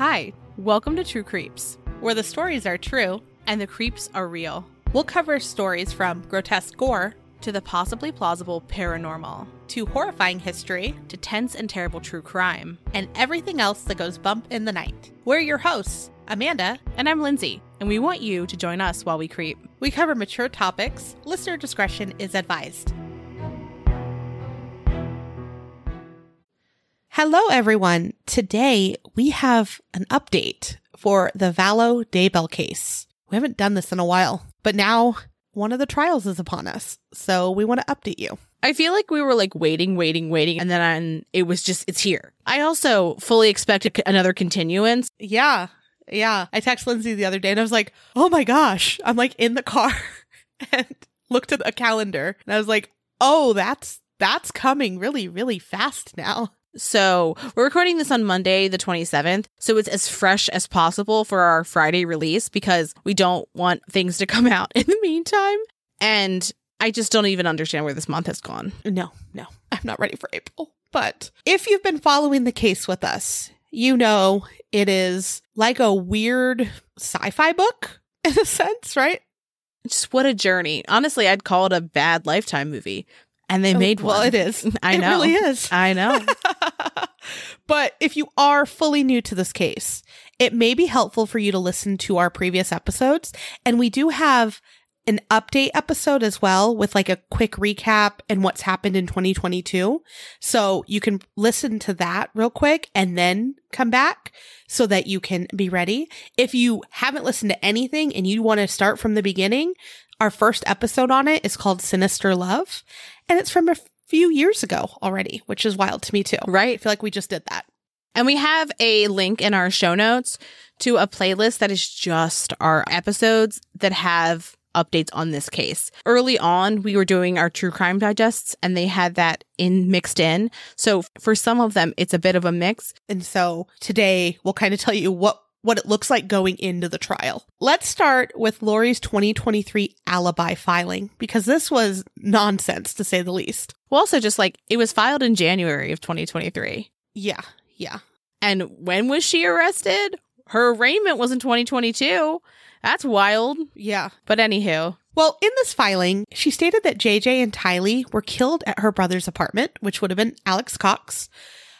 Hi, welcome to True Creeps, where the stories are true and the creeps are real. We'll cover stories from grotesque gore to the possibly plausible paranormal, to horrifying history, to tense and terrible true crime, and everything else that goes bump in the night. We're your hosts, Amanda, and I'm Lindsay, and we want you to join us while we creep. We cover mature topics. Listener discretion is advised. Hello, everyone. Today we have an update for the Vallow Daybell case. We haven't done this in a while, but now one of the trials is upon us. So we want to update you. I feel like we were like waiting, waiting, waiting, and then it was just, it's here. I also fully expected another continuance. Yeah. Yeah. I texted Lindsay the other day and I was like, oh my gosh. I'm like in the car and looked at a calendar and I was like, oh, that's, that's coming really, really fast now. So we're recording this on Monday, the 27th. So it's as fresh as possible for our Friday release because we don't want things to come out in the meantime. And I just don't even understand where this month has gone. No, no, I'm not ready for April. But if you've been following the case with us, you know it is like a weird sci fi book in a sense, right? Just what a journey. Honestly, I'd call it a bad lifetime movie and they oh, made well, one. it is. I know. it really is. I know. but if you are fully new to this case, it may be helpful for you to listen to our previous episodes. And we do have an update episode as well with like a quick recap and what's happened in 2022. So you can listen to that real quick and then come back so that you can be ready. If you haven't listened to anything and you want to start from the beginning, our first episode on it is called Sinister Love and it's from a few years ago already, which is wild to me too. Right. I feel like we just did that. And we have a link in our show notes to a playlist that is just our episodes that have updates on this case. Early on, we were doing our true crime digests and they had that in mixed in. So for some of them, it's a bit of a mix. And so today we'll kind of tell you what what it looks like going into the trial. Let's start with Lori's 2023 alibi filing because this was nonsense to say the least. Well, also just like it was filed in January of 2023. Yeah, yeah. And when was she arrested? Her arraignment was in 2022. That's wild. Yeah. But anywho. Well, in this filing, she stated that JJ and Tylee were killed at her brother's apartment, which would have been Alex Cox.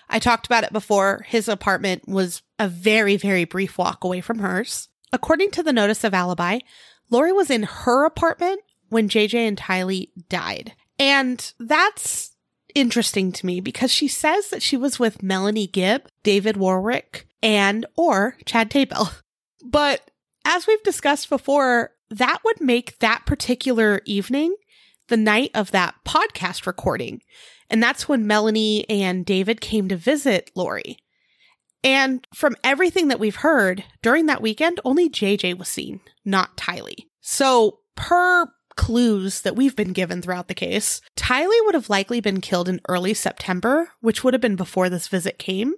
I talked about it before. His apartment was a very, very brief walk away from hers. According to the notice of alibi, Lori was in her apartment when JJ and Tylee died. And that's interesting to me because she says that she was with Melanie Gibb, David Warwick, and or Chad Daybell. But as we've discussed before, that would make that particular evening the night of that podcast recording. And that's when Melanie and David came to visit Lori. And from everything that we've heard during that weekend, only JJ was seen, not Tylee. So, per clues that we've been given throughout the case, Tylee would have likely been killed in early September, which would have been before this visit came.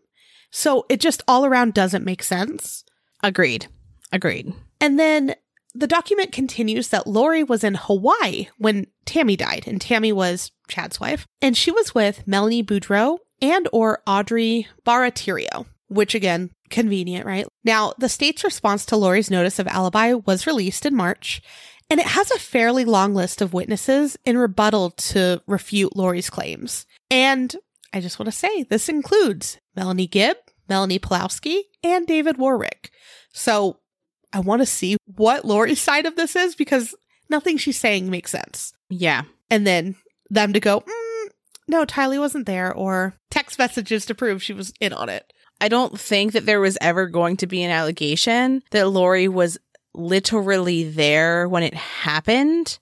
So, it just all around doesn't make sense. Agreed. Agreed. And then the document continues that Lori was in Hawaii when Tammy died, and Tammy was Chad's wife, and she was with Melanie Boudreau and or Audrey Barattiero, which again, convenient, right? Now, the state's response to Lori's notice of alibi was released in March, and it has a fairly long list of witnesses in rebuttal to refute Lori's claims. And I just want to say this includes Melanie Gibb, Melanie Pawlowski, and David Warwick. So I want to see what Lori's side of this is because nothing she's saying makes sense. Yeah. And then them to go, mm, no, Tylee wasn't there, or text messages to prove she was in on it. I don't think that there was ever going to be an allegation that Lori was literally there when it happened,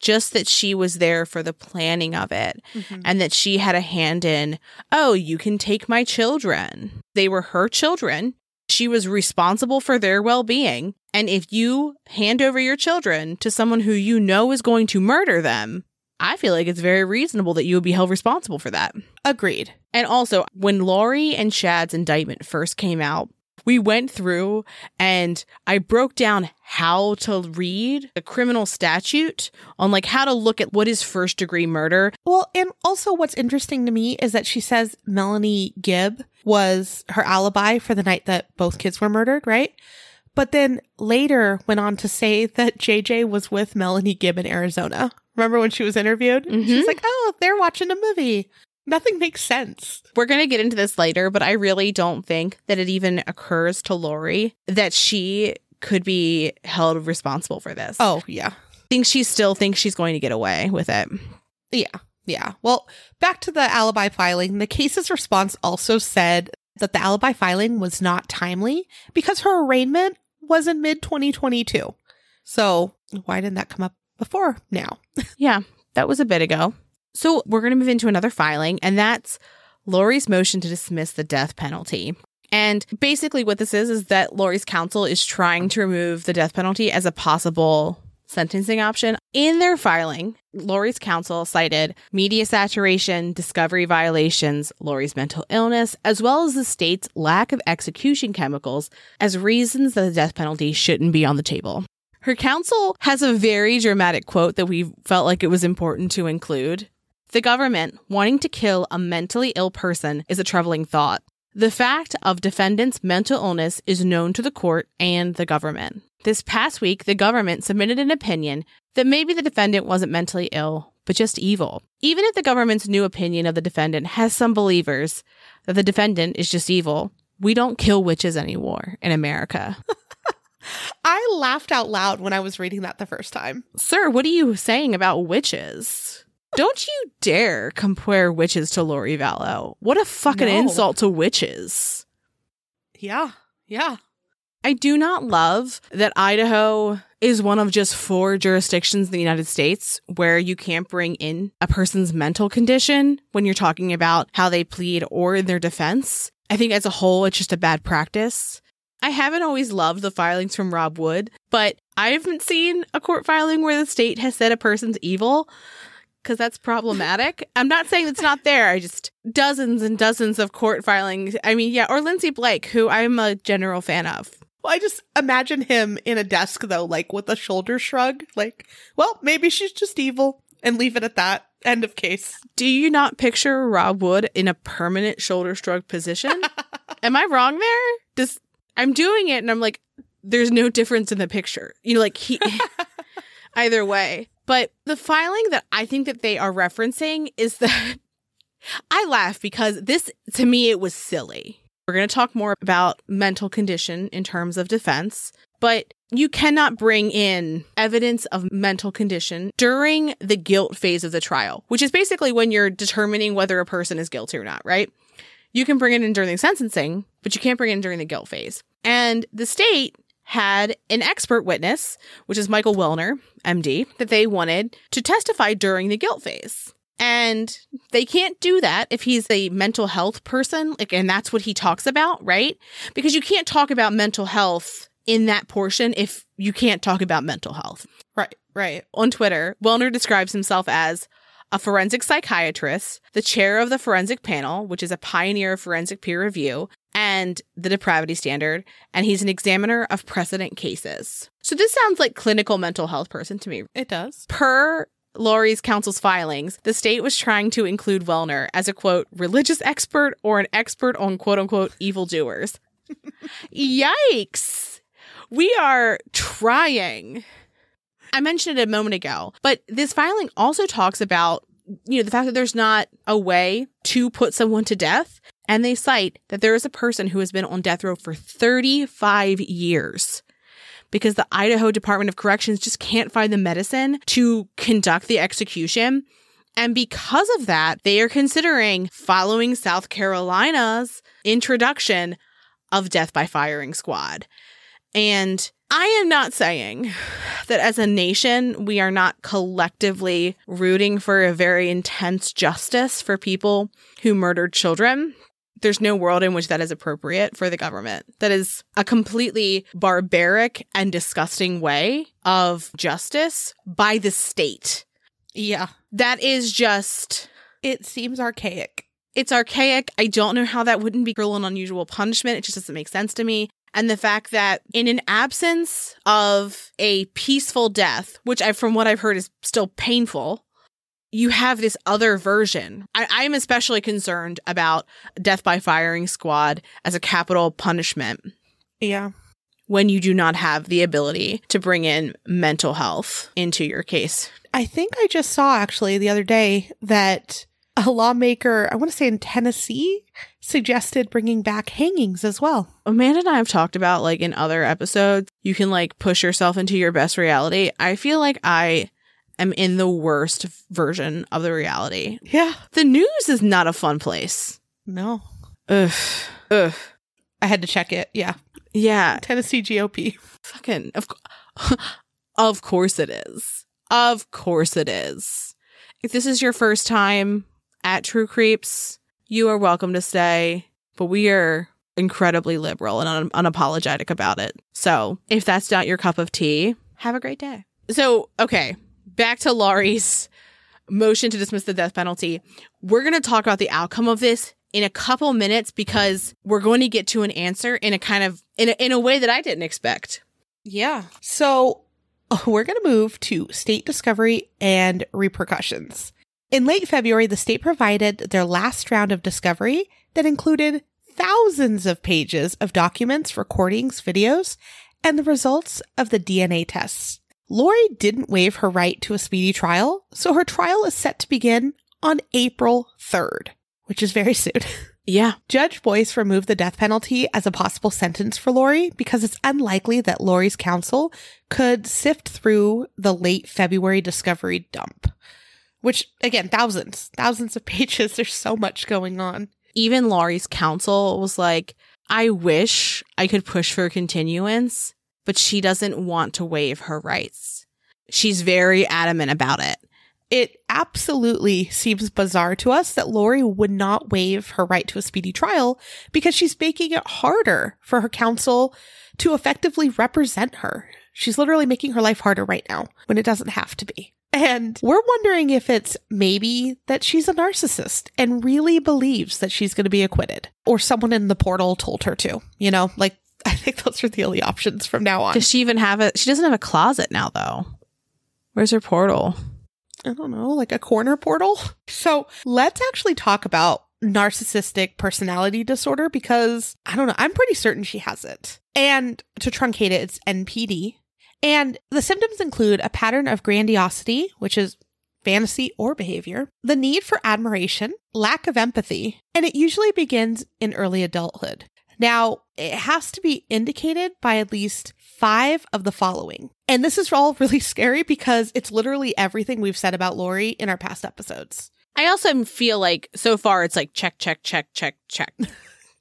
just that she was there for the planning of it Mm-hmm. and that she had a hand in, oh, you can take my children. They were her children. She was responsible for their well being. And if you hand over your children to someone who you know is going to murder them, I feel like it's very reasonable that you would be held responsible for that. Agreed. And also, when Lori and Chad's indictment first came out, we went through and I broke down how to read a criminal statute on like how to look at what is first degree murder. Well, and also what's interesting to me is that she says Melanie Gibb was her alibi for the night that both kids were murdered, right? But then later went on to say that JJ was with Melanie Gibb in Arizona. Remember when she was interviewed? Mhm. She's like, oh, they're watching a movie. Nothing makes sense. We're going to get into this later, but I really don't think that it even occurs to Lori that she could be held responsible for this. Oh, yeah. I think she still thinks she's going to get away with it. Yeah. Yeah. Well, back to the alibi filing. The case's response also said that the alibi filing was not timely because her arraignment was in mid 2022. So why didn't that come up before now? Yeah, that was a bit ago. So we're going to move into another filing, and that's Lori's motion to dismiss the death penalty. And basically, what this is is that Lori's counsel is trying to remove the death penalty as a possible sentencing option. In their filing, Lori's counsel cited media saturation, discovery violations, Lori's mental illness, as well as the state's lack of execution chemicals as reasons that the death penalty shouldn't be on the table. Her counsel has a very dramatic quote that we felt like it was important to include. The government wanting to kill a mentally ill person is a troubling thought. The fact of defendant's mental illness is known to the court and the government. This past week, the government submitted an opinion that maybe the defendant wasn't mentally ill, but just evil. Even if the government's new opinion of the defendant has some believers that the defendant is just evil, we don't kill witches anymore in America. I laughed out loud when I was reading that the first time. Sir, what are you saying about witches? Don't you dare compare witches to Lori Vallow. What a fucking No. insult to witches. Yeah. Yeah. I do not love that Idaho is one of just four jurisdictions in the United States where you can't bring in a person's mental condition when you're talking about how they plead or in their defense. I think as a whole, it's just a bad practice. I haven't always loved the filings from Rob Wood, but I haven't seen a court filing where the state has said a person's evil because that's problematic. I'm not saying it's not there. I just dozens and dozens of court filings. I mean, yeah, or Lindsey Blake, who I'm a general fan of. Well, I just imagine him in a desk though, like with a shoulder shrug, like, well, maybe she's just evil and leave it at that. End of case. Do you not picture Rob Wood in a permanent shoulder shrug position? Am I wrong there? Does I'm doing it and I'm like, there's no difference in the picture. You know, like he either way. But the filing that I think that they are referencing is that I laugh because this to me it was silly. We're going to talk more about mental condition in terms of defense, but you cannot bring in evidence of mental condition during the guilt phase of the trial, which is basically when you're determining whether a person is guilty or not, right? You can bring it in during the sentencing, but you can't bring it in during the guilt phase. And the state had an expert witness, which is Michael Welner, MD, that they wanted to testify during the guilt phase. And they can't do that if he's a mental health person, like, and that's what he talks about, right? Because you can't talk about mental health in that portion if you can't talk about mental health. Right. Right. On Twitter, Welner describes himself as a forensic psychiatrist, the chair of the forensic panel, which is a pioneer of forensic peer review, and the depravity standard, and he's an examiner of precedent cases. So this sounds like clinical mental health person to me. It does. Per Lori's counsel's filings, the state was trying to include Welner as a quote, religious expert or an expert on quote unquote evildoers. Yikes. We are trying. I mentioned it a moment ago, but this filing also talks about, you know, the fact that there's not a way to put someone to death. And they cite that there is a person who has been on death row for 35 years because the Idaho Department of Corrections just can't find the medicine to conduct the execution. And because of that, they are considering following South Carolina's introduction of death by firing squad. And I am not saying that as a nation, we are not collectively rooting for a very intense justice for people who murdered children. There's no world in which that is appropriate for the government. That is a completely barbaric and disgusting way of justice by the state. Yeah. That is just It seems archaic. it's archaic. I don't know how that wouldn't be cruel and unusual punishment. It just doesn't make sense to me. And the fact that in an absence of a peaceful death, which I, from what I've heard is still painful, you have this other version. I, I'm especially concerned about death by firing squad as a capital punishment Yeah. when you do not have the ability to bring in mental health into your case. I think I just saw actually the other day that a lawmaker, I want to say in Tennessee, suggested bringing back hangings as well. Amanda and I have talked about like in other episodes, you can like push yourself into your best reality. I feel like I am in the worst version of the reality. Yeah. The news is not a fun place. No. Ugh. Ugh. I had to check it. Yeah. Yeah. Tennessee GOP. Fucking of, cou- of course it is. Of course it is. If this is your first time at True Creeps, you are welcome to stay, but we are incredibly liberal and un- unapologetic about it. So, if that's not your cup of tea, have a great day. So, okay, back to Lori's motion to dismiss the death penalty. We're going to talk about the outcome of this in a couple minutes because we're going to get to an answer in a kind of in a, in a way that I didn't expect. Yeah. So we're going to move to state discovery and repercussions. In late February, the state provided their last round of discovery that included thousands of pages of documents, recordings, videos, and the results of the DNA tests. Lori didn't waive her right to a speedy trial, so her trial is set to begin on April 3rd, which is very soon. Yeah. Judge Boyce removed the death penalty as a possible sentence for Lori because it's unlikely that Lori's counsel could sift through the late February discovery dump. Which, again, thousands, thousands of pages. There's so much going on. Even Lori's counsel was like, I wish I could push for continuance, but she doesn't want to waive her rights. She's very adamant about it. It absolutely seems bizarre to us that Lori would not waive her right to a speedy trial because she's making it harder for her counsel to effectively represent her. She's literally making her life harder right now when it doesn't have to be. And we're wondering if it's maybe that she's a narcissist and really believes that she's going to be acquitted, or someone in the portal told her to. You know, like I think those are the only options from now on. Does she even have a she doesn't have a closet now though. Where's her portal? I don't know, like a corner portal. So let's actually talk about narcissistic personality disorder because I don't know, I'm pretty certain she has it. And to truncate it, it's NPD. And the symptoms include a pattern of grandiosity, which is fantasy or behavior, the need for admiration, lack of empathy, and it usually begins in early adulthood. Now, it has to be indicated by at least five of the following. And this is all really scary because it's literally everything we've said about Lori in our past episodes. I also feel like so far it's like check, check, check, check, check.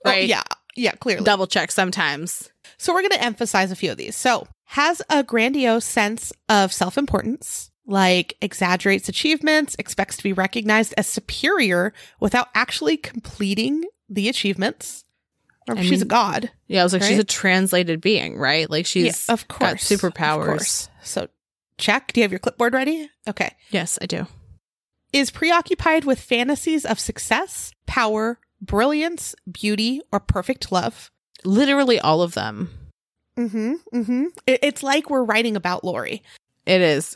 Oh, Right? yeah. Yeah, clearly. Double check sometimes. So we're going to emphasize a few of these. So, has a grandiose sense of self importance, like exaggerates achievements, expects to be recognized as superior without actually completing the achievements. Remember, I she's a god. Yeah, I was like, she's a translated being, right? Like she's yeah, of got course. superpowers. Of course. So, check. Do you have your clipboard ready? Okay. Yes, I do. Is preoccupied with fantasies of success, power, brilliance, beauty, or perfect love. Literally all of them. Mm-hmm. Mm-hmm. It- it's like we're writing about Lori. It is.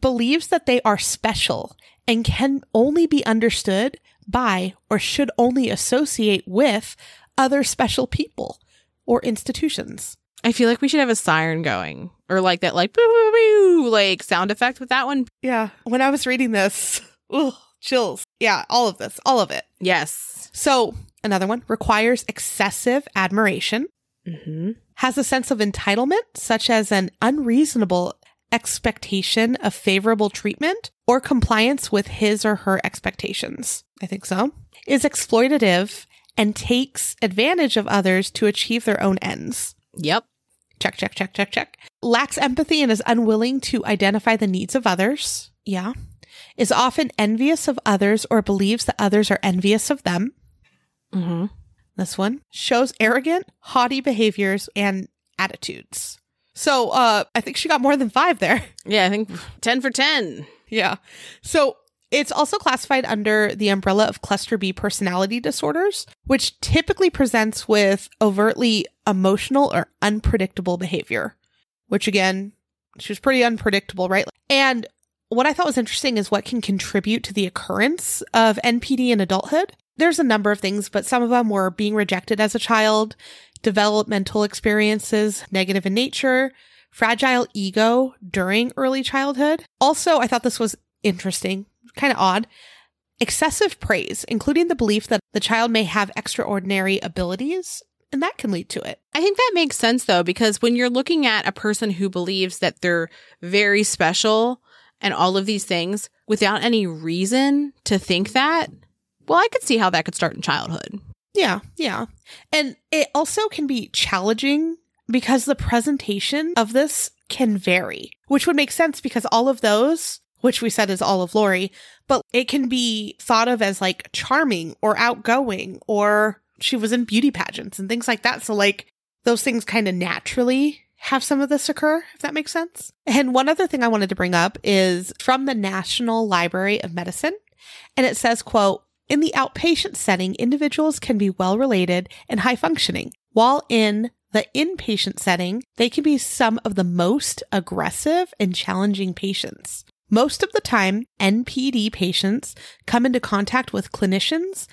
believes that they are special and can only be understood by or should only associate with other special people or institutions. I feel like we should have a siren going or like that, like boo, boo, boo, like sound effect with that one. Yeah. When I was reading this, ugh, chills. Yeah, all of this, all of it. Yes. So, another one requires excessive admiration, Mm-hmm. has a sense of entitlement, such as an unreasonable expectation of favorable treatment or compliance with his or her expectations. I think so. Is exploitative and takes advantage of others to achieve their own ends. Yep. Check, check, check, check, check. Lacks empathy and is unwilling to identify the needs of others. Yeah. Is often envious of others or believes that others are envious of them. Mm-hmm. This one shows arrogant, haughty behaviors and attitudes. So, uh, I think she got more than five there. Yeah, I think 10 for 10. Yeah. So, It's also classified under the umbrella of cluster B personality disorders, which typically presents with overtly emotional or unpredictable behavior, which again, she was pretty unpredictable, right? And what I thought was interesting is what can contribute to the occurrence of NPD in adulthood. There's a number of things, but some of them were being rejected as a child, developmental experiences, negative in nature, fragile ego during early childhood. Also, I thought this was interesting, kind of odd. Excessive praise, including the belief that the child may have extraordinary abilities, and that can lead to it. I think that makes sense though, because when you're looking at a person who believes that they're very special and all of these things without any reason to think that, well, I could see how that could start in childhood. Yeah, yeah. And it also can be challenging because the presentation of this can vary, which would make sense because all of those, which we said is all of Lori, but it can be thought of as like charming or outgoing or she was in beauty pageants and things like that. So like those things kind of naturally have some of this occur, if that makes sense. And one other thing I wanted to bring up is from the National Library of Medicine. And it says, quote, in the outpatient setting, individuals can be well related and high functioning, while in the inpatient setting, they can be some of the most aggressive and challenging patients. Most of the time, NPD patients come into contact with clinicians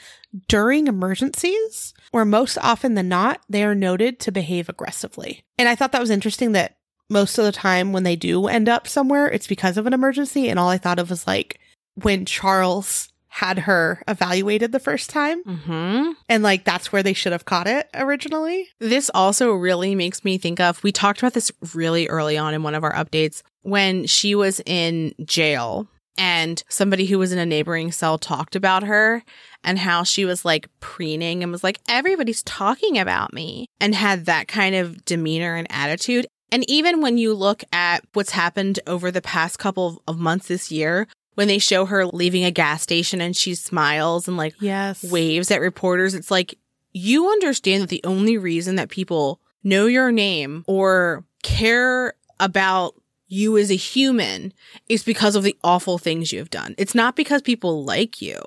during emergencies, where most often than not, they are noted to behave aggressively. And I thought that was interesting that most of the time when they do end up somewhere, it's because of an emergency. And all I thought of was like when Charles had her evaluated the first time. Mm-hmm. And like that's where they should have caught it originally. This also really makes me think of we talked about this really early on in one of our updates when she was in jail and somebody who was in a neighboring cell talked about her and how she was like preening and was like, everybody's talking about me and had that kind of demeanor and attitude. And even when you look at what's happened over the past couple of months this year, when they show her leaving a gas station and she smiles and like Yes. waves at reporters, it's like you understand that the only reason that people know your name or care about you as a human is because of the awful things you have done. It's not because people like you.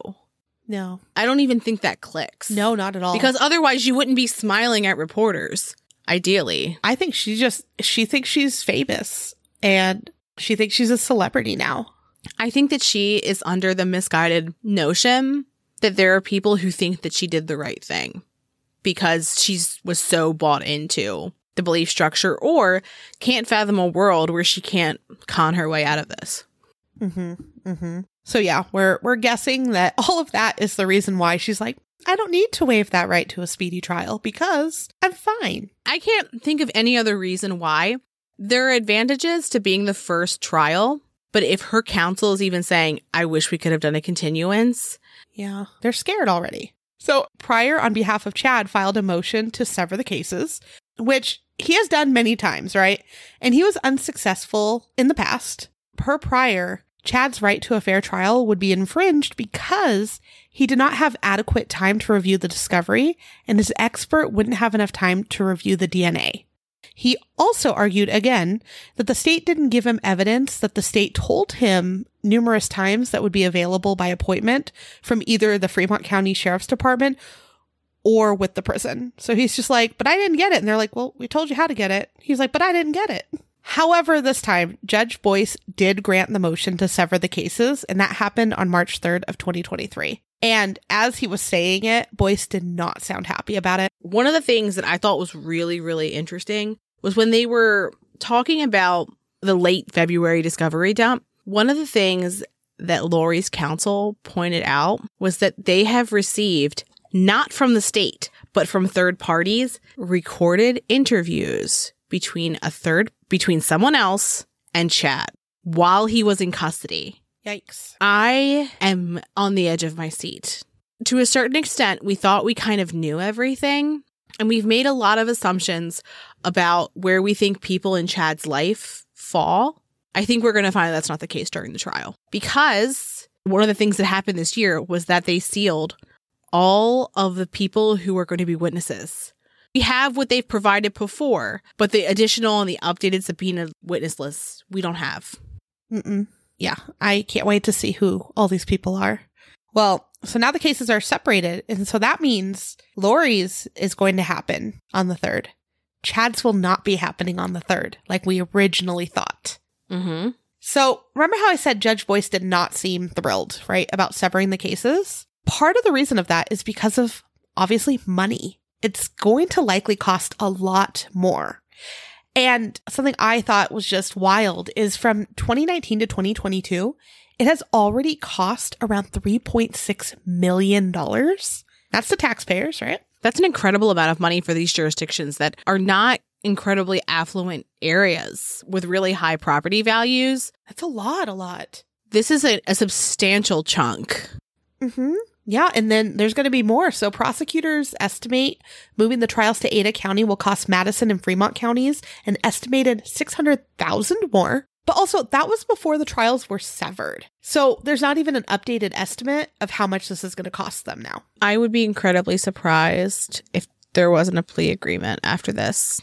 No. I don't even think that clicks. No, not at all. Because otherwise you wouldn't be smiling at reporters, ideally. I think she just she thinks she's famous and she thinks she's a celebrity now. I think that she is under the misguided notion that there are people who think that she did the right thing because she was so bought into the belief structure or can't fathom a world where she can't con her way out of this. Mm-hmm. Mm-hmm. So yeah, we're we're guessing that all of that is the reason why she's like, I don't need to waive that right to a speedy trial because I'm fine. I can't think of any other reason why. There are advantages to being the first trial, but if her counsel is even saying, I wish we could have done a continuance, Yeah, they're scared already. So Prior, on behalf of Chad, filed a motion to sever the cases, which he has done many times, right? And he was unsuccessful in the past. Per Prior, Chad's right to a fair trial would be infringed because he did not have adequate time to review the discovery, and his expert wouldn't have enough time to review the DNA. He also argued again that the state didn't give him evidence that the state told him numerous times that would be available by appointment from either the Fremont County Sheriff's Department or with the prison. So he's just like, but I didn't get it. And they're like, well, we told you how to get it. He's like, but I didn't get it. However, this time, Judge Boyce did grant the motion to sever the cases, and that happened on March 3rd of 2023. And as he was saying it, Boyce did not sound happy about it. one of the things that I thought was really, really interesting was when they were talking about the late February discovery dump. One of the things that Lori's counsel pointed out was that they have received, not from the state, but from third parties, recorded interviews between a third, between someone else and Chad while he was in custody. Yikes. I am on the edge of my seat. To a certain extent, we thought we kind of knew everything, and we've made a lot of assumptions about where we think people in Chad's life fall. I think we're going to find that's not the case during the trial because one of the things that happened this year was that they sealed all of the people who are going to be witnesses. We have what they've provided before, but the additional and the updated subpoena witness list we don't have. Mm-mm. Yeah, I can't wait to see who all these people are. Well, so now the cases are separated. And so that means Lori's is going to happen on the third. Chad's will not be happening on the third, like we originally thought. Mm-hmm. So remember how I said Judge Boyce did not seem thrilled, right, about severing the cases? Part of the reason of that is because of obviously money. It's going to likely cost a lot more. And something I thought was just wild is from 2019 to 2022, it has already cost around $3.6 million. That's the taxpayers, right? That's an incredible amount of money for these jurisdictions that are not incredibly affluent areas with really high property values. That's a lot, a lot. This is a, a substantial chunk. Mm-hmm. Yeah, and then there's going to be more. So prosecutors estimate moving the trials to Ada County will cost Madison and Fremont counties an estimated 600,000 more. But also that was before the trials were severed. So there's not even an updated estimate of how much this is going to cost them now. I would be incredibly surprised if there wasn't a plea agreement after this.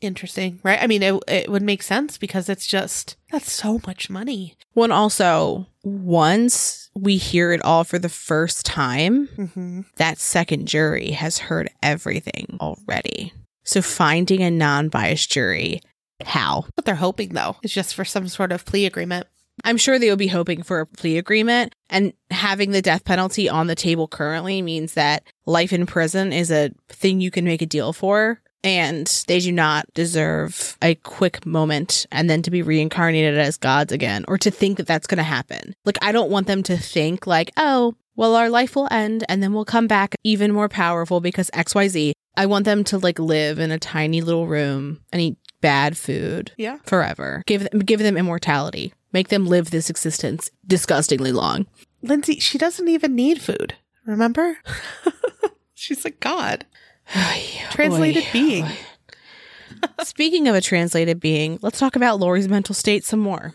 Interesting, right? I mean, it, it would make sense because it's just, that's so much money. One also, once we hear it all for the first time, Mm-hmm. that second jury has heard everything already. So finding a non biased jury, how? What they're hoping, though, is just for some sort of plea agreement. I'm sure they will be hoping for a plea agreement, and having the death penalty on the table currently means that life in prison is a thing you can make a deal for. And they do not deserve a quick moment and then to be reincarnated as gods again or to think that that's going to happen. Like, I don't want them to think, like, oh, well, our life will end and then we'll come back even more powerful because XYZ. I want them to like live in a tiny little room and eat bad food Yeah. forever. Give them give them immortality. Make them live this existence disgustingly long. Lindsay, she doesn't even need food. Remember? She's a god. Translated Oy, being. oy. Speaking of a translated being, let's talk about Lori's mental state some more.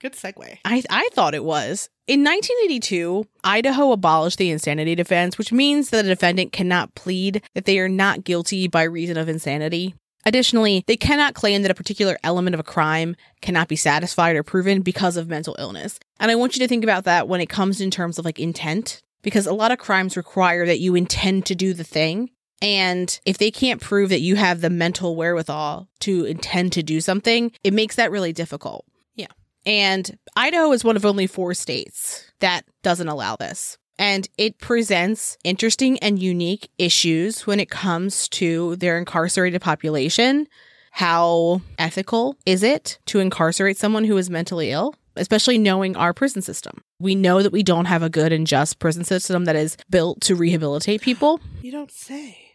Good segue. I, I thought it was. In 1982, Idaho abolished the insanity defense, which means that a defendant cannot plead that they are not guilty by reason of insanity. Additionally, they cannot claim that a particular element of a crime cannot be satisfied or proven because of mental illness. And I want you to think about that when it comes in terms of like intent, because a lot of crimes require that you intend to do the thing. And if they can't prove that you have the mental wherewithal to intend to do something, it makes that really difficult. Yeah. And Idaho is one of only four states that doesn't allow this. And it presents interesting and unique issues when it comes to their incarcerated population. How ethical is it to incarcerate someone who is mentally ill? Especially knowing our prison system. We know that we don't have a good and just prison system that is built to rehabilitate people. You don't say.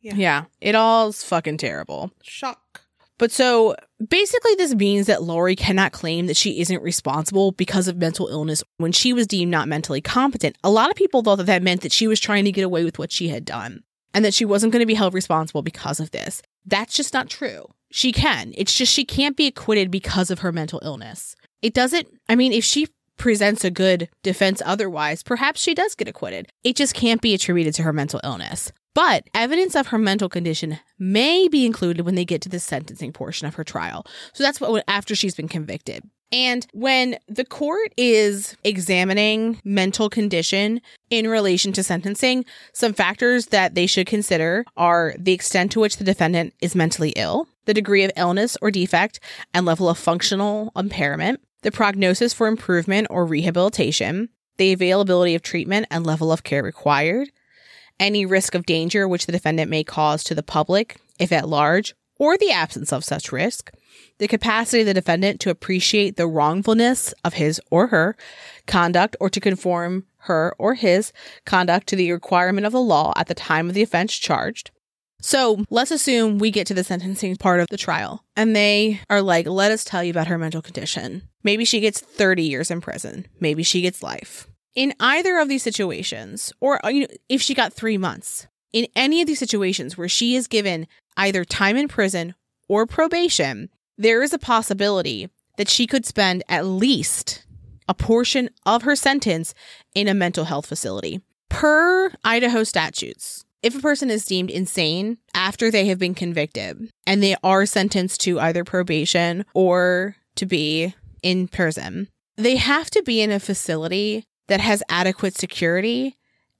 Yeah. Yeah, it all's fucking terrible. Shock. But so basically, this means that Lori cannot claim that she isn't responsible because of mental illness when she was deemed not mentally competent. A lot of people thought that that meant that she was trying to get away with what she had done and that she wasn't going to be held responsible because of this. That's just not true. She can. It's just she can't be acquitted because of her mental illness. It doesn't, I mean, if she presents a good defense otherwise, perhaps she does get acquitted. It just can't be attributed to her mental illness. But evidence of her mental condition may be included when they get to the sentencing portion of her trial. So that's what after she's been convicted. And when the court is examining mental condition in relation to sentencing, some factors that they should consider are the extent to which the defendant is mentally ill, the degree of illness or defect and level of functional impairment, the prognosis for improvement or rehabilitation, the availability of treatment and level of care required, any risk of danger which the defendant may cause to the public, if at large, or the absence of such risk, the capacity of the defendant to appreciate the wrongfulness of his or her conduct or to conform her or his conduct to the requirement of the law at the time of the offense charged. So let's assume we get to the sentencing part of the trial and they are like, let us tell you about her mental condition. Maybe she gets 30 years in prison. Maybe she gets life. In either of these situations, or uh, you know, if she got three months, in any of these situations where she is given either time in prison or probation, there is a possibility that she could spend at least a portion of her sentence in a mental health facility. Per Idaho statutes, if a person is deemed insane after they have been convicted and they are sentenced to either probation or to be in prison, they have to be in a facility that has adequate security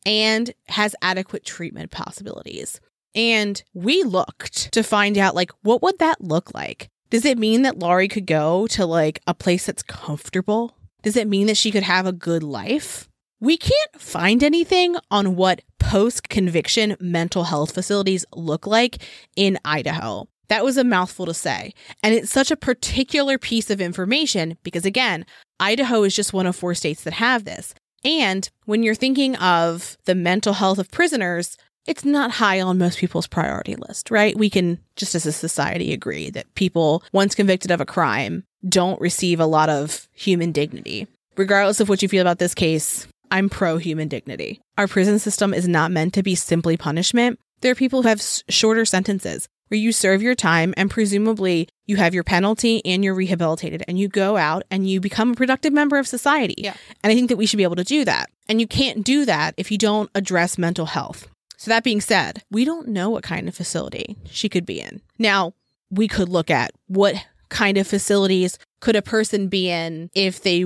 and has adequate treatment possibilities. And we looked to find out like what would that look like? Does it mean that Lori could go to like a place that's comfortable? Does it mean that she could have a good life? We can't find anything on what post conviction mental health facilities look like in Idaho. That was a mouthful to say. And it's such a particular piece of information because, again, Idaho is just one of four states that have this. And when you're thinking of the mental health of prisoners, it's not high on most people's priority list, right? We can just as a society agree that people, once convicted of a crime, don't receive a lot of human dignity. Regardless of what you feel about this case, I'm pro human dignity. Our prison system is not meant to be simply punishment. There are people who have shorter sentences where you serve your time and presumably you have your penalty and you're rehabilitated and you go out and you become a productive member of society. Yeah. And I think that we should be able to do that. And you can't do that if you don't address mental health. So, that being said, we don't know what kind of facility she could be in. Now, we could look at what kind of facilities could a person be in if they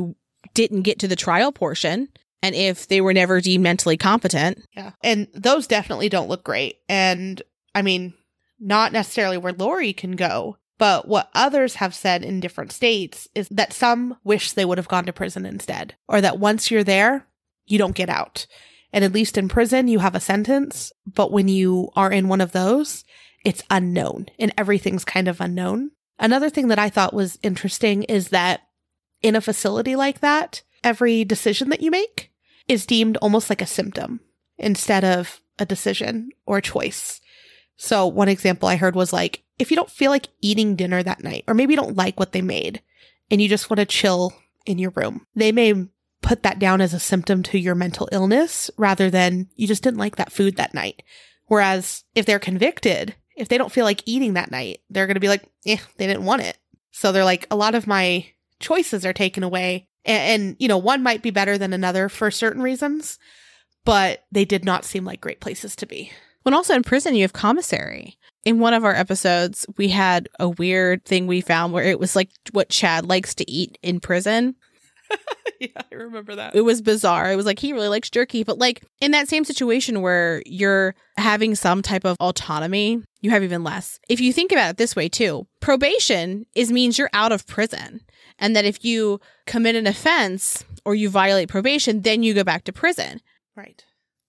didn't get to the trial portion and if they were never deemed mentally competent. Yeah. And those definitely don't look great. And I mean, not necessarily where Lori can go, but what others have said in different states is that some wish they would have gone to prison instead, or that once you're there, you don't get out. And at least in prison, you have a sentence. But when you are in one of those, it's unknown and everything's kind of unknown. Another thing that I thought was interesting is that in a facility like that, every decision that you make is deemed almost like a symptom instead of a decision or a choice. So one example I heard was like, if you don't feel like eating dinner that night, or maybe you don't like what they made and you just want to chill in your room, they may put that down as a symptom to your mental illness rather than you just didn't like that food that night. Whereas if they're convicted, if they don't feel like eating that night, they're going to be like, eh, they didn't want it. So they're like, a lot of my choices are taken away. And, and, you know, one might be better than another for certain reasons, but they did not seem like great places to be. When also in prison, you have commissary. In one of our episodes, we had a weird thing we found where it was like what Chad likes to eat in prison. yeah, I remember that. It was bizarre. It was like he really likes jerky, but like in that same situation where you're having some type of autonomy, you have even less. If you think about it this way too, probation is means you're out of prison. And that if you commit an offense or you violate probation, then you go back to prison. Right.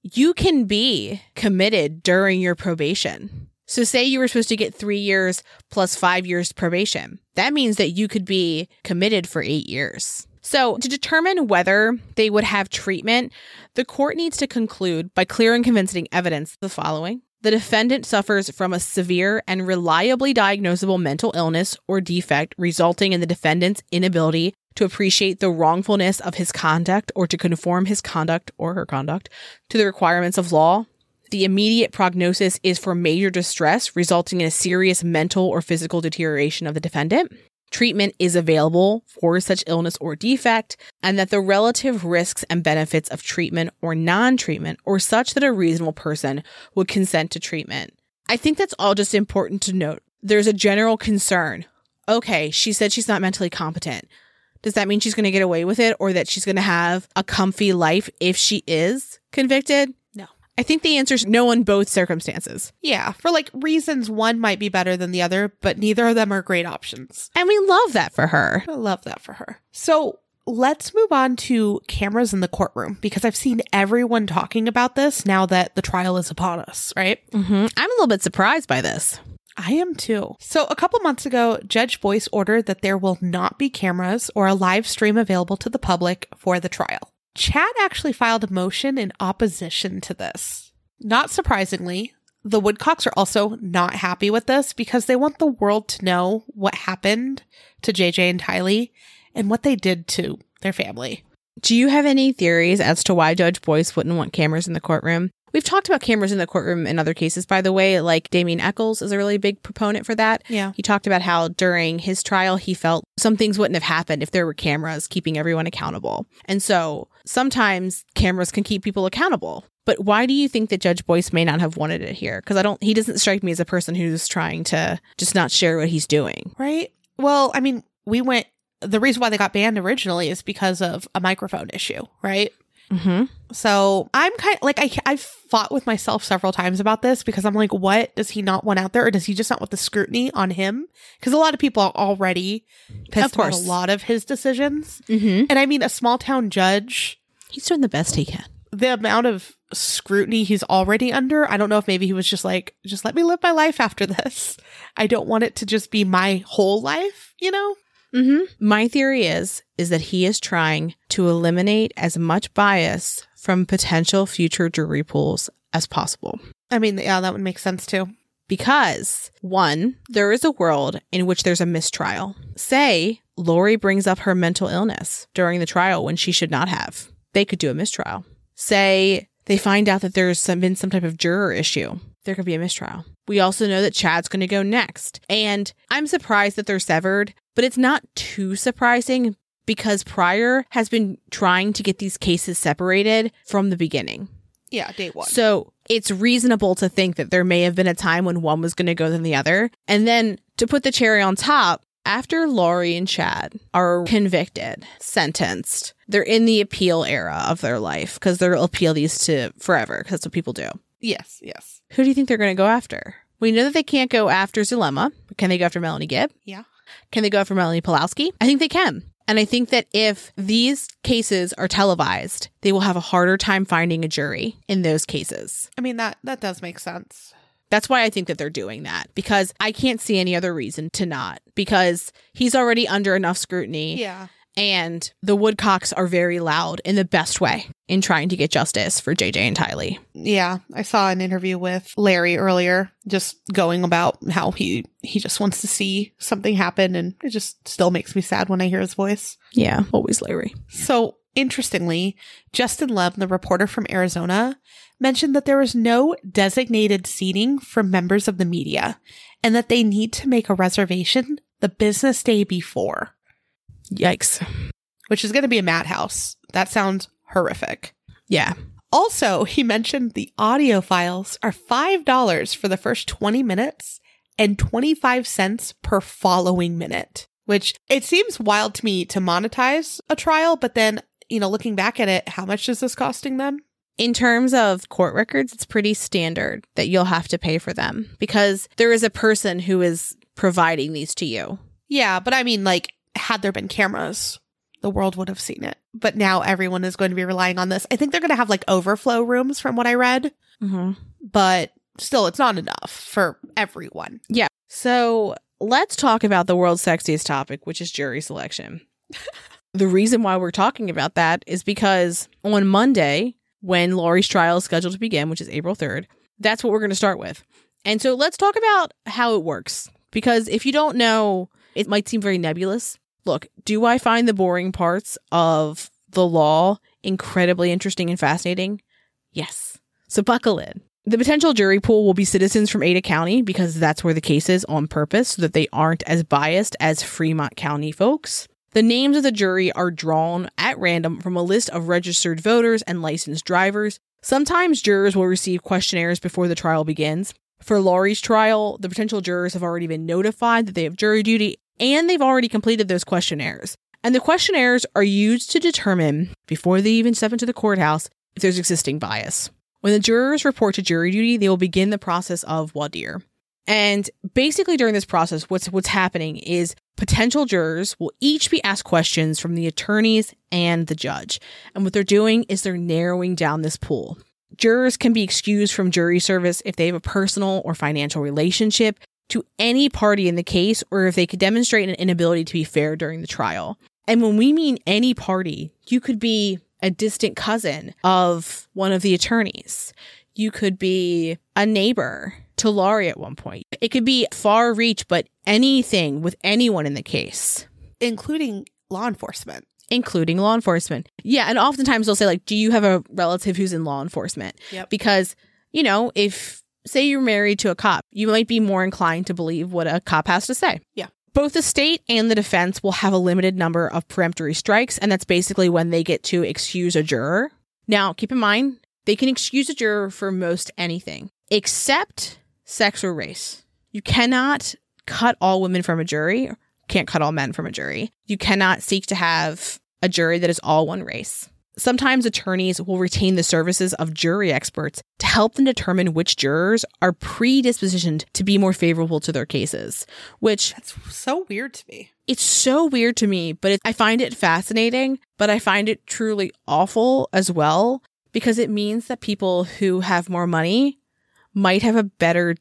You can be committed during your probation. So, say you were supposed to get three years plus five years probation. That means that you could be committed for eight years. So, to determine whether they would have treatment, the court needs to conclude by clear and convincing evidence the following. The defendant suffers from a severe and reliably diagnosable mental illness or defect resulting in the defendant's inability to appreciate the wrongfulness of his conduct or to conform his conduct or her conduct to the requirements of law. The immediate prognosis is for major distress, resulting in a serious mental or physical deterioration of the defendant treatment is available for such illness or defect, and that the relative risks and benefits of treatment or non treatment are such that a reasonable person would consent to treatment. I think that's all just important to note. There's a general concern. Okay, she said she's not mentally competent. Does that mean she's going to get away with it or that she's going to have a comfy life if she is convicted? No. I think the answer is no in both circumstances. Yeah, for like reasons one might be better than the other, but neither of them are great options. And we love that for her. I love that for her. So let's move on to cameras in the courtroom because I've seen everyone talking about this now that the trial is upon us, right? Mm-hmm. I'm a little bit surprised by this. I am too. So, a couple months ago, Judge Boyce ordered that there will not be cameras or a live stream available to the public for the trial. Chad actually filed a motion in opposition to this. Not surprisingly, the Woodcocks are also not happy with this because they want the world to know what happened to JJ and Tylee and what they did to their family. Do you have any theories as to why Judge Boyce wouldn't want cameras in the courtroom? We've talked about cameras in the courtroom in other cases, by the way. Like Damien Echols is a really big proponent for that. Yeah. He talked about how during his trial, he felt some things wouldn't have happened if there were cameras keeping everyone accountable. And so sometimes cameras can keep people accountable. But why do you think that Judge Boyce may not have wanted it here? Because I don't, he doesn't strike me as a person who's trying to just not share what he's doing. Right. Well, I mean, we went the reason why they got banned originally is because of a microphone issue, right? Mm-hmm. So I'm kind of like I I've fought with myself several times about this because I'm like, what does he not want out there, or does he just not want the scrutiny on him? Because a lot of people are already pissed Of course. about a lot of his decisions, Mm-hmm. and I mean, a small town judge, He's doing the best he can. the amount of scrutiny he's already under, I don't know if maybe he was just like, just let me live my life after this. I don't want it to just be my whole life, you know? Mm-hmm. My theory is is that he is trying to eliminate as much bias from potential future jury pools as possible. I mean, yeah, that would make sense too. Because one, there is a world in which there's a mistrial. Say Lori brings up her mental illness during the trial when she should not have. They could do a mistrial. Say they find out that there's some, been some type of juror issue. There could be a mistrial. We also know that Chad's going to go next. And I'm surprised that they're severed, but it's not too surprising because Prior has been trying to get these cases separated from the beginning. Yeah, day one. So it's reasonable to think that there may have been a time when one was going to go than the other. And then to put the cherry on top, after Lori and Chad are convicted, sentenced, they're in the appeal era of their life because they'll appeal these to forever because that's what people do. yes, yes. Who do you think they're going to go after? We know that they can't go after Zulema. but Can they go after Melanie Gibb? Yeah. Can they go after Melanie Pawlowski? I think they can. And I think that if these cases are televised, they will have a harder time finding a jury in those cases. I mean that that does make sense. That's why I think that they're doing that because I can't see any other reason to not because he's already under enough scrutiny Yeah. And the Woodcocks are very loud in the best way in trying to get justice for JJ and Tylee. Yeah, I saw an interview with Larry earlier just going about how he he just wants to see something happen and it just still makes me sad when I hear his voice. Yeah, always Larry. So, interestingly, Justin Lum, the reporter from Arizona, mentioned that there was no designated seating for members of the media and that they need to make a reservation the business day before, Yikes. which is going to be a madhouse. That sounds horrific. Yeah. Also, he mentioned the audio files are $5 for the first 20 minutes and 25 cents per following minute, which it seems wild to me to monetize a trial, but then, you know, looking back at it, how much is this costing them? In terms of court records, it's pretty standard that you'll have to pay for them because there is a person who is providing these to you. Yeah, but I mean, like, had there been cameras, the world would have seen it. But now everyone is going to be relying on this. I think they're going to have like overflow rooms from what I read, Mm-hmm. but still, it's not enough for everyone. Yeah. So let's talk about the world's sexiest topic, which is jury selection. the reason why we're talking about that is because on Monday, when Lori's trial is scheduled to begin, which is April 3rd, that's what we're going to start with. And so let's talk about how it works. Because if you don't know, it might seem very nebulous. Look, do I find the boring parts of the law incredibly interesting and fascinating? Yes. So buckle in. The potential jury pool will be citizens from Ada County because that's where the case is on purpose so that they aren't as biased as Fremont County folks. The names of the jury are drawn at random from a list of registered voters and licensed drivers. Sometimes jurors will receive questionnaires before the trial begins. For Lori's trial, the potential jurors have already been notified that they have jury duty and they've already completed those questionnaires. And the questionnaires are used to determine, before they even step into the courthouse, if there's existing bias. When the jurors report to jury duty, they will begin the process of voir dire. And basically during this process, what's what's happening is potential jurors will each be asked questions from the attorneys and the judge. And what they're doing is they're narrowing down this pool. Jurors can be excused from jury service if they have a personal or financial relationship to any party in the case or if they could demonstrate an inability to be fair during the trial. And when we mean any party, you could be a distant cousin of one of the attorneys. You could be a neighbor to Lori at one point. It could be far reach, but anything with anyone in the case, including law enforcement. including law enforcement. Yeah. And oftentimes they'll say, like, do you have a relative who's in law enforcement? Yep. Because, you know, if say you're married to a cop, you might be more inclined to believe what a cop has to say. Yeah. Both the state and the defense will have a limited number of peremptory strikes, and that's basically when they get to excuse a juror. Now, keep in mind, they can excuse a juror for most anything except sex or race. You cannot cut all women from a jury can't cut all men from a jury. You cannot seek to have a jury that is all one race. Sometimes attorneys will retain the services of jury experts to help them determine which jurors are predispositioned to be more favorable to their cases, which That's so weird to me. it's so weird to me, but it, I find it fascinating, but I find it truly awful as well because it means that people who have more money might have a better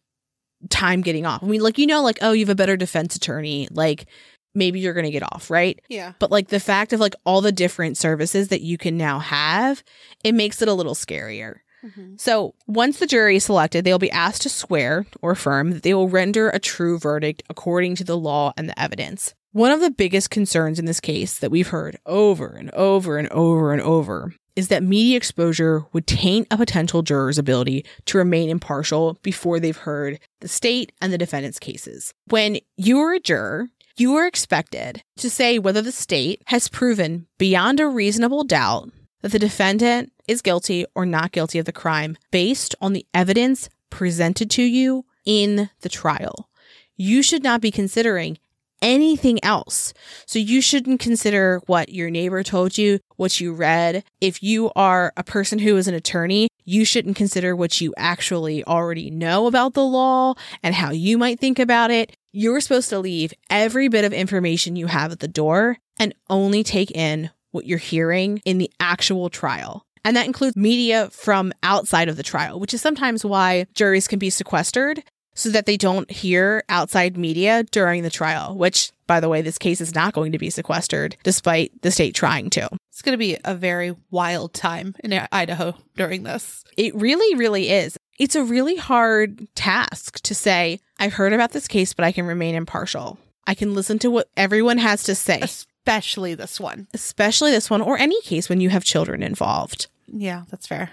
time getting off. I mean, like, you know, like, oh, you have a better defense attorney, like, maybe you're going to get off, right? Yeah. But like the fact of like all the different services that you can now have, it makes it a little scarier. Mm-hmm. So once the jury is selected, they'll be asked to swear or affirm that they will render a true verdict according to the law and the evidence. One of the biggest concerns in this case that we've heard over and over and over and over is that media exposure would taint a potential juror's ability to remain impartial before they've heard the state and the defendant's cases. When you are a juror, you are expected to say whether the state has proven beyond a reasonable doubt that the defendant is guilty or not guilty of the crime based on the evidence presented to you in the trial. You should not be considering anything else. So you shouldn't consider what your neighbor told you, what you read. If you are a person who is an attorney, you shouldn't consider what you actually already know about the law and how you might think about it. You're supposed to leave every bit of information you have at the door and only take in what you're hearing in the actual trial. And that includes media from outside of the trial, which is sometimes why juries can be sequestered so that they don't hear outside media during the trial, which, by the way, this case is not going to be sequestered despite the state trying to. It's going to be a very wild time in Idaho during this. It really, really is. It's a really hard task to say, I've heard about this case, but I can remain impartial. I can listen to what everyone has to say, Especially this one. especially this one or any case when you have children involved. Yeah, that's fair.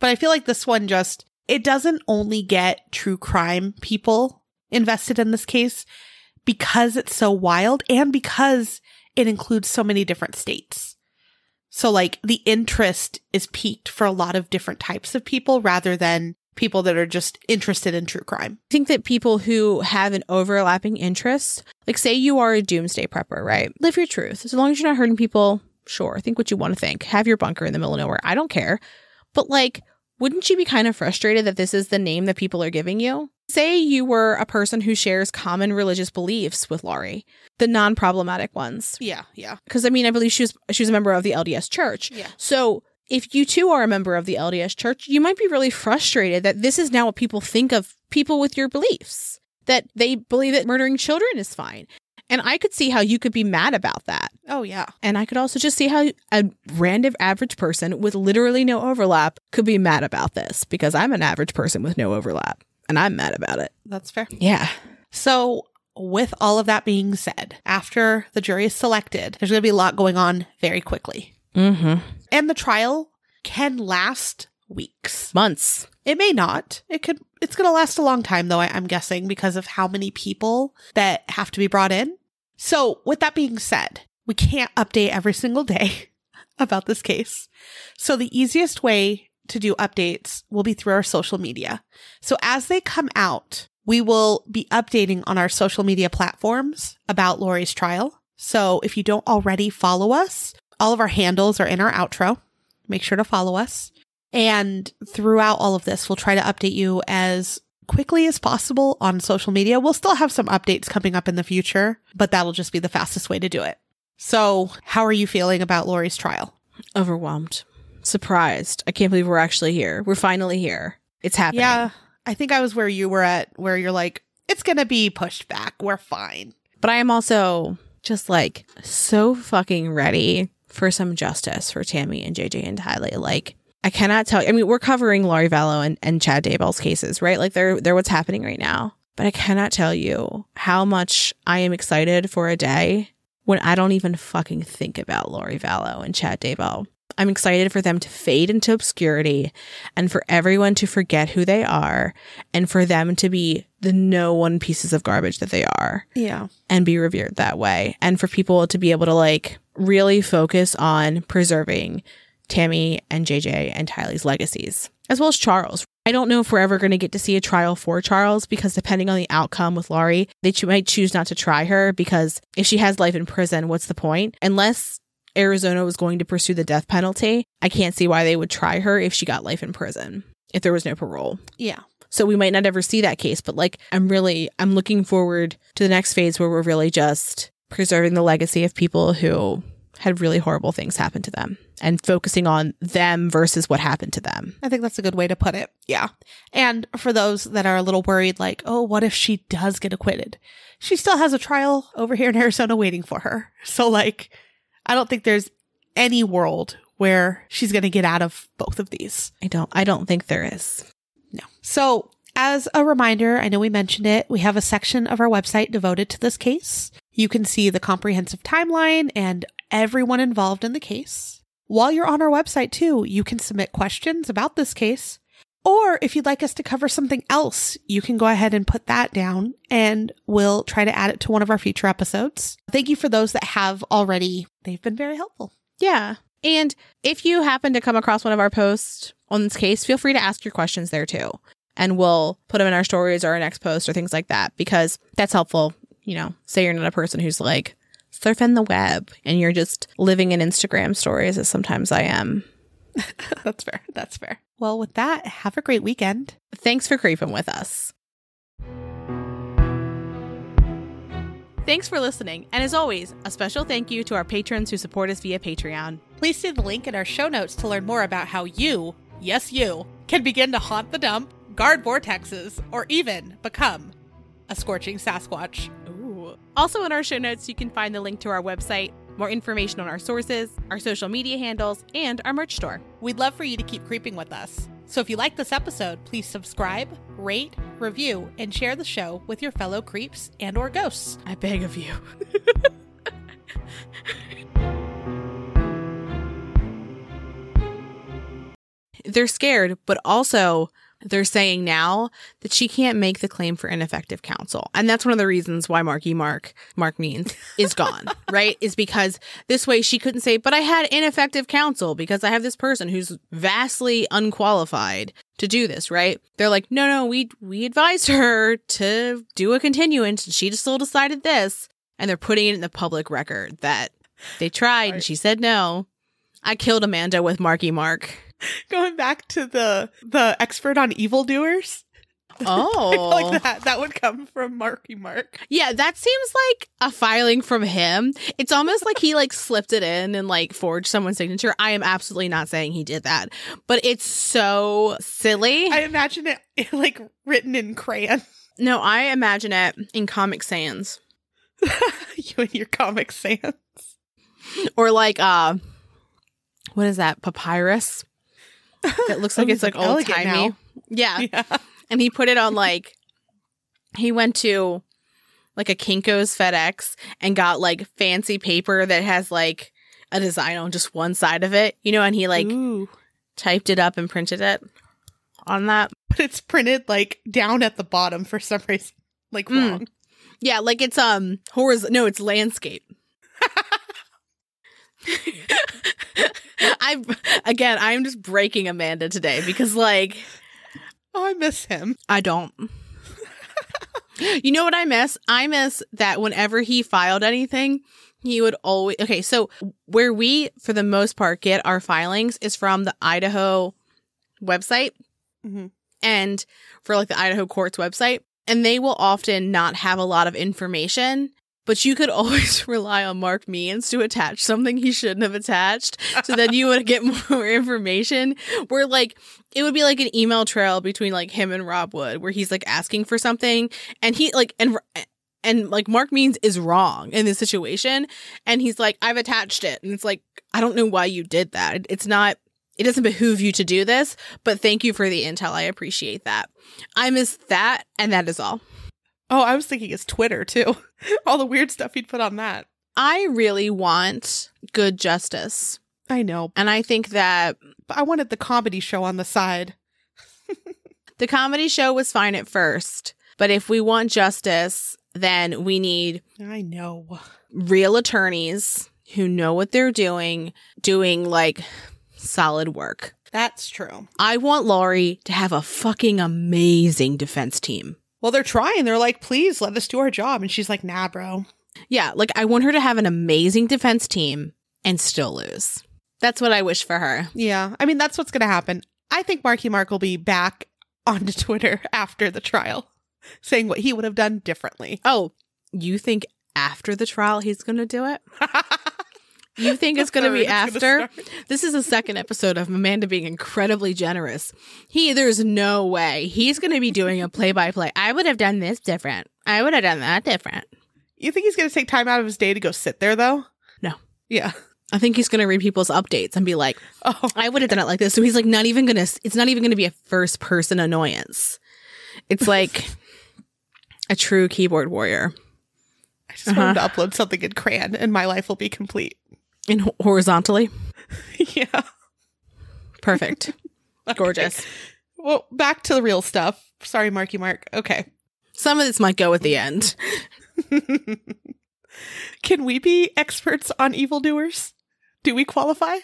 But I feel like this one just, it doesn't only get true crime people invested in this case because it's so wild and because it includes so many different states. So, like, the interest is peaked for a lot of different types of people rather than people that are just interested in true crime. I think that people who have an overlapping interest, like say you are a doomsday prepper, right? Live your truth. As long as you're not hurting people, sure, think what you want to think. Have your bunker in the middle of nowhere. I don't care. But like, wouldn't you be kind of frustrated that this is the name that people are giving you? Say you were a person who shares common religious beliefs with Lori, the non-problematic ones. Yeah, yeah. Because I mean, I believe she was she was a member of the LDS Church. Yeah. So if you too are a member of the LDS Church, you might be really frustrated that this is now what people think of people with your beliefs. That they believe that murdering children is fine. And I could see how you could be mad about that. Oh, yeah. And I could also just see how a random average person with literally no overlap could be mad about this because I'm an average person with no overlap and I'm mad about it. That's fair. Yeah. So, with all of that being said, after the jury is selected, there's going to be a lot going on very quickly. Mm-hmm. And the trial can last weeks. Months. It may not. It could, it's going to last a long time though, I, I'm guessing, because of how many people that have to be brought in. So, with that being said, we can't update every single day about this case. So, the easiest way to do updates will be through our social media. So, as they come out, we will be updating on our social media platforms about Lori's trial. So, if you don't already follow us, all of our handles are in our outro. Make sure to follow us. And throughout all of this, we'll try to update you as quickly as possible on social media. We'll still have some updates coming up in the future, but that'll just be the fastest way to do it. So, how are you feeling about Lori's trial? Overwhelmed. Surprised. I can't believe we're actually here. We're finally here. It's happening. Yeah, I think I was where you were at, where you're like, it's going to be pushed back. We're fine. But I am also just like so fucking ready for some justice for Tammy and JJ and Tylee. Like, I cannot tell. I mean, we're covering Lori Vallow and, and Chad Daybell's cases, right? Like, they're they're what's happening right now. But I cannot tell you how much I am excited for a day when I don't even fucking think about Lori Vallow and Chad Daybell. I'm excited for them to fade into obscurity and for everyone to forget who they are and for them to be the no one pieces of garbage that they are Yeah. and be revered that way. And for people to be able to like really focus on preserving Tammy and JJ and Tylee's legacies, as well as Charles. I don't know if we're ever going to get to see a trial for Charles because depending on the outcome with Lori, they might choose not to try her because if she has life in prison, what's the point? Unless Arizona was going to pursue the death penalty, I can't see why they would try her if she got life in prison, if there was no parole. Yeah. So we might not ever see that case, but like I'm really I'm looking forward to the next phase where we're really just preserving the legacy of people who had really horrible things happen to them and focusing on them versus what happened to them. I think that's a good way to put it. Yeah. And for those that are a little worried, like, oh, what if she does get acquitted? She still has a trial over here in Arizona waiting for her. So, like, I don't think there's any world where she's going to get out of both of these. I don't I don't think there is. No. So, as a reminder, I know we mentioned it, we have a section of our website devoted to this case. You can see the comprehensive timeline and everyone involved in the case. While you're on our website, too, you can submit questions about this case. Or if you'd like us to cover something else, you can go ahead and put that down and we'll try to add it to one of our future episodes. Thank you for those that have already. They've been very helpful. Yeah. And if you happen to come across one of our posts on this case, feel free to ask your questions there too. And we'll put them in our stories or our next post or things like that because that's helpful. You know, say you're not a person who's like surfing the web and you're just living in Instagram stories, as sometimes I am. That's fair. That's fair. Well, with that, have a great weekend. Thanks for creeping with us. Thanks for listening. And as always, a special thank you to our patrons who support us via Patreon. Please see the link in our show notes to learn more about how you, yes, you, can begin to haunt the dump, guard vortexes, or even become a scorching Sasquatch. Also, in our show notes, you can find the link to our website, more information on our sources, our social media handles, and our merch store. We'd love for you to keep creeping with us. So if you like this episode, please subscribe, rate, review, and share the show with your fellow creeps and or ghosts. I beg of you. They're scared, but also they're saying now that she can't make the claim for ineffective counsel. And that's one of the reasons why Marky Mark, Mark Means, is gone, right? Is because this way she couldn't say, but I had ineffective counsel because I have this person who's vastly unqualified to do this, right? They're like, no, no, we we advised her to do a continuance and she just still decided this. And they're putting it in the public record that they tried Right. and she said no. I killed Amanda with Marky Mark. Going back to the the expert on evildoers. Oh. like that that would come from Marky Mark. Yeah, that seems like a filing from him. It's almost like he like slipped it in and like forged someone's signature. I am absolutely not saying he did that, but it's so silly. I imagine it like written in crayon. no, I imagine it in Comic Sans you and your Comic Sans. or like uh what is that? Papyrus. That looks like it's like old timey. Yeah. Yeah. And he put it on like he went to like a Kinko's FedEx and got like fancy paper that has like a design on just one side of it, you know, and he like Ooh. typed it up and printed it on that. But it's printed like down at the bottom for some reason. Like Mm. wrong. Yeah, like it's um horizontal. No, it's landscape. I again, I'm just breaking Amanda today because like Oh, I miss him. I don't. you know what I miss? I miss that whenever he filed anything, he would always okay. So where we, for the most part, get our filings is from the Idaho website Mhm. and for like the Idaho courts website, and they will often not have a lot of information. But you could always rely on Mark Means to attach something he shouldn't have attached, so then you would get more information. Where like it would be like an email trail between like him and Rob Wood, where he's like asking for something, and he like and and like Mark Means is wrong in this situation, and he's like, I've attached it, and it's like I don't know why you did that. It's not. It doesn't behoove you to do this, but thank you for the intel. I appreciate that. I miss that, and that is all. Oh, I was thinking his Twitter too. All the weird stuff he'd put on that. I really want good justice. I know. And I think that But I wanted the comedy show on the side. the comedy show was fine at first, but if we want justice, then we need I know. real attorneys who know what they're doing, doing like solid work. That's true. I want Lori to have a fucking amazing defense team. Well, they're trying. They're like, please let us do our job. And she's like, nah, bro. Yeah, like I want her to have an amazing defense team and still lose. That's what I wish for her. Yeah. I mean, that's what's going to happen. I think Marky Mark will be back onto Twitter after the trial saying what he would have done differently. Oh, you think after the trial he's going to do it? You think it's going to be after? This is the second episode of Amanda being incredibly generous. He, there's no way he's going to be doing a play by play. I would have done this different. I would have done that different. You think he's going to take time out of his day to go sit there, though? No. Yeah. I think he's going to read people's updates and be like, Oh, I would have done it like this. So he's like, not even going to, it's not even going to be a first person annoyance. It's like a true keyboard warrior I just wanted to uh-huh. upload something in Crayon and my life will be complete. In horizontally. yeah. Perfect. Gorgeous. Well, back to the real stuff. Sorry, Marky Mark. Okay. Some of this might go at the end. Can we be experts on evildoers? Do we qualify?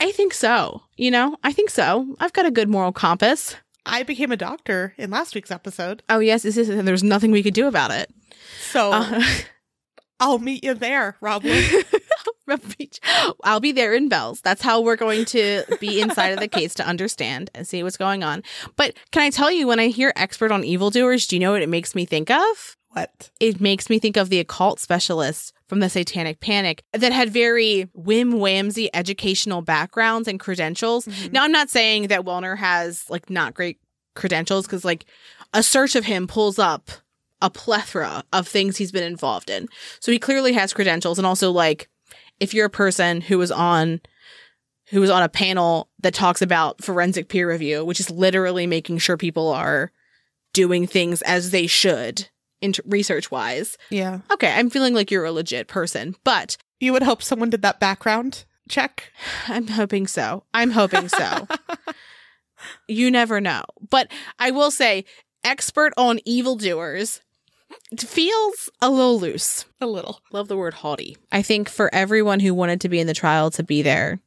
I think so. You know, I think so. I've got a good moral compass. I became a doctor in last week's episode, Oh, yes, this is, and there's nothing we could do about it. so Uh, I'll meet you there, Rob. Rubber Beach. I'll be there in bells. That's how we're going to be inside of the case to understand and see what's going on. But can I tell you, when I hear expert on evildoers, do you know what it makes me think of? what? It makes me think of the occult specialists from the Satanic Panic that had very whim whamsy educational backgrounds and credentials. Mhm. Now, I'm not saying that Welner has like not great credentials because like a search of him pulls up a plethora of things he's been involved in. So he clearly has credentials and also like if you're a person who was on who was on a panel that talks about forensic peer review, which is literally making sure people are doing things as they should in research wise. Yeah. Okay, I'm feeling like you're a legit person, but You would hope someone did that background check. I'm hoping so. I'm hoping so. you never know. But I will say, expert on evildoers feels a little loose. A little. Love the word haughty. I think for everyone who wanted to be in the trial to be there,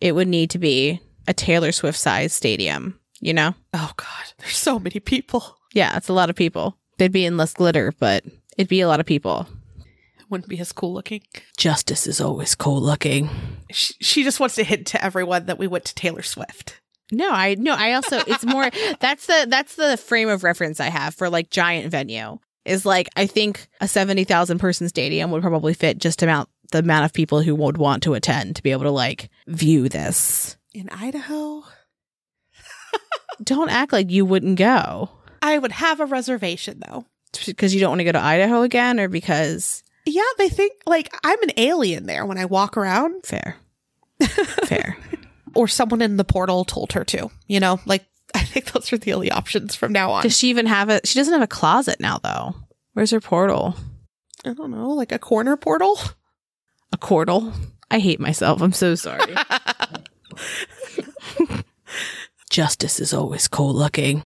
it would need to be a Taylor Swift sized stadium, you know? Oh God, there's so many people. Yeah, it's a lot of people. They'd be in less glitter, but it'd be a lot of people. Wouldn't be as cool looking. Justice is always cool looking. She, she just wants to hint to everyone that we went to Taylor Swift. No, I no, I also it's more that's the that's the frame of reference I have for like giant venue. Is like I think a seventy thousand person stadium would probably fit just about the amount of people who would want to attend to be able to like view this. In Idaho, Don't act like you wouldn't go I would have a reservation though. because you don't want to go to Idaho again, or because Yeah, they think like I'm an alien there when I walk around, fair, fair. or someone in the portal told her to. You know, like I think those are the only options from now on. Does she even have a? She doesn't have a closet now, though. Where's her portal? I don't know, like a corner portal. A portal. I hate myself. I'm so sorry. Justice is always cold looking.